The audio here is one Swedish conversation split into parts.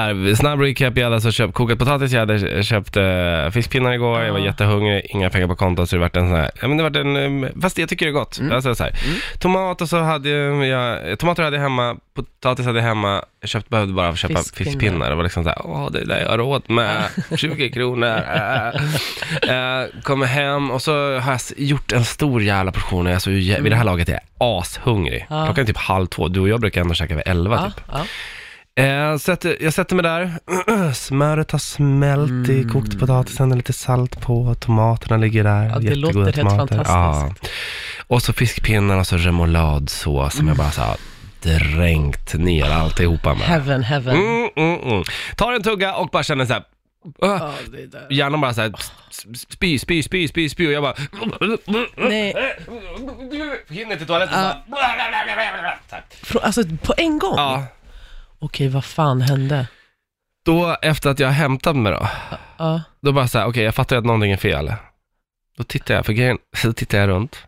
Här, Snabb recap, jag alltså köpt kokat potatis, jag hade köpt eh, fiskpinnar igår, jag var jättehungrig, inga pengar på kontot, så det vart en sån här, ja men det vart en, eh, fast jag tycker det är gott. Mm. Alltså, så här. Mm. Tomat och så hade jag, tomater hade jag hemma, potatis hade jag hemma, jag köpte, behövde bara köpa Fiskpinnar. fiskpinnar. Det var liksom så här, åh det där jag har råd med, 20 kronor. Äh. Eh, kommer hem och så har jag gjort en stor jävla portion och jag är så, jä- vid det här laget är jag ashungrig. Ja. Klockan är typ halv två, du och jag brukar ändå käka vid elva Ja, typ. ja. Eh, sätter, jag sätter mig där, smöret har smält i Mm. kokt potatisen, lite salt på, tomaterna ligger där, Ja, det jättegoda låter helt tomater. fantastiskt. Och så fiskpinnar och så remouladsås som jag bara så här dränkt ner alltihopa med. Heaven, heaven. Mm, mm, mm. Tar en tugga och bara känner så här, "Åh." Ja, det är där. hjärnan bara så här, spy, spy, spy, spy, spy och jag bara Nej, hinner till toaletten Ja. här. Så här. frå- alltså på en gång? Ja, Okej, vad fan hände? då efter att jag har hämtat mig då, Ja, Då bara så här, okej jag fattar ju att någonting är fel. Då tittar jag, för grejen, så tittar jag runt.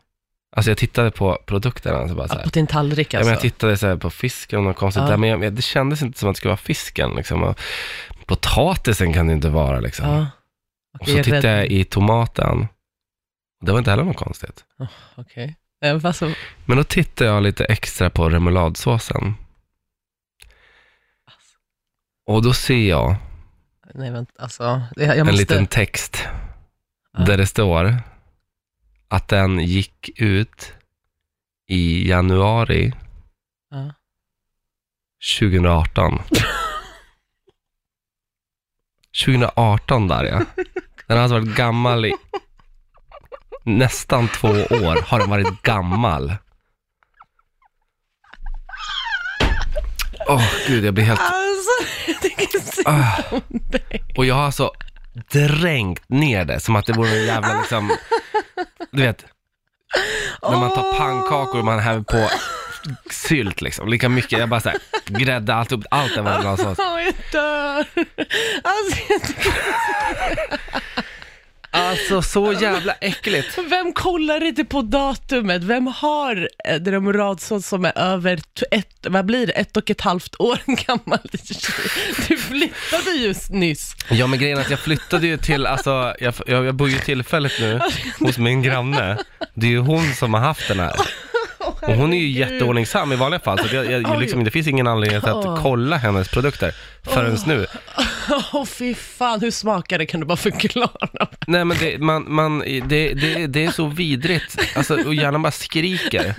Alltså jag tittade på produkterna, så bara så här. på din tallrik Ja, alltså? men jag tittade så här på fisken och konstigt Ja. där, men jag, det kändes inte som att det skulle vara fisken liksom. Och potatisen kan det inte vara liksom. Ja. och Okej, så jag är tittade jag rädd. i tomaten. Det var inte heller något konstigt. Okej. Eh, vad så- Men då tittade jag lite extra på remouladsåsen. Och då ser jag Nej, vänta, alltså. Jag, jag en måste... liten text Ja. där det står att den gick ut i januari Ja. 2018. 2018 där ja. Den har alltså varit gammal i nästan två år har den varit gammal. Åh gud, jag blir helt... Alltså, jag tycker synd Ah. om dig. Och jag har alltså dränkt ner det som att det vore en jävla liksom, du vet, när man tar pannkakor och man häver på sylt liksom, lika mycket, jag bara såhär, grädde allt upp, allt det var glasås. Åh, jag dör. Alltså, jag tycker... Alltså så jävla äckligt. Vem kollar inte på datumet? Vem har en remouladsås som är över ett, vad blir det, ett och ett halvt år gammal? Du flyttade just nyss. Ja men grejen är att jag flyttade ju till, alltså, jag, jag, jag bor ju tillfälligt nu hos min granne. Det är ju hon som har haft den här. Och hon är ju jätteordningsam i vanliga fall, så jag, jag, liksom, det finns ingen anledning att kolla hennes produkter förrän nu. Åh fy fan, hur smakar det? Kan du bara förklara? Nej men det, man, man, det, det, det är så vidrigt, alltså, och hjärnan bara skriker.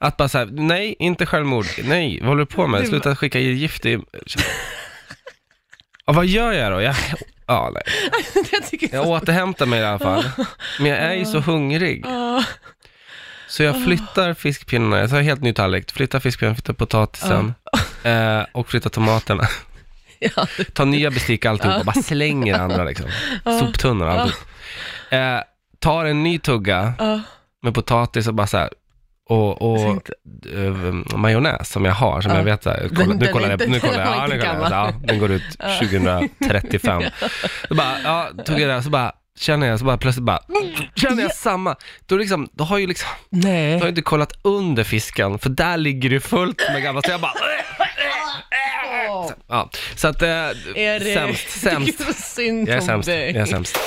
Att bara såhär, nej, inte självmord, nej, vad håller du på med? Sluta skicka gift i... Ja, vad gör jag då? Jag, ja, nej. jag jag återhämtar mig i alla fall. Men jag är ju så hungrig. Så jag flyttar fiskpinnarna, jag tar helt ny tallrik, flyttar fiskpinnarna, flyttar potatisen eh, och flyttar tomaterna. Ja, tar nya bestick alltihop och bara slänger andra liksom. Soptunnor alltihop. Eh, tar en ny tugga med potatis och bara så här, och, och eh, majonnäs som jag har, som Ja. jag vet så här, kolla, Den- nu kollar jag, nu kollar jag, ja, nu inte kollar jag, ja, gammal. den går ut 2035. Då bara, ja, tog jag det, så bara, känner jag, så bara plötsligt bara, känner jag samma. Då liksom, då har ju liksom, då har Nej. jag inte kollat under fisken, för där ligger det fullt med gamla, så jag bara, ja, så att, eh, Är det... sämst, sämst. Jag synd är om sämst, dig. jag är sämst.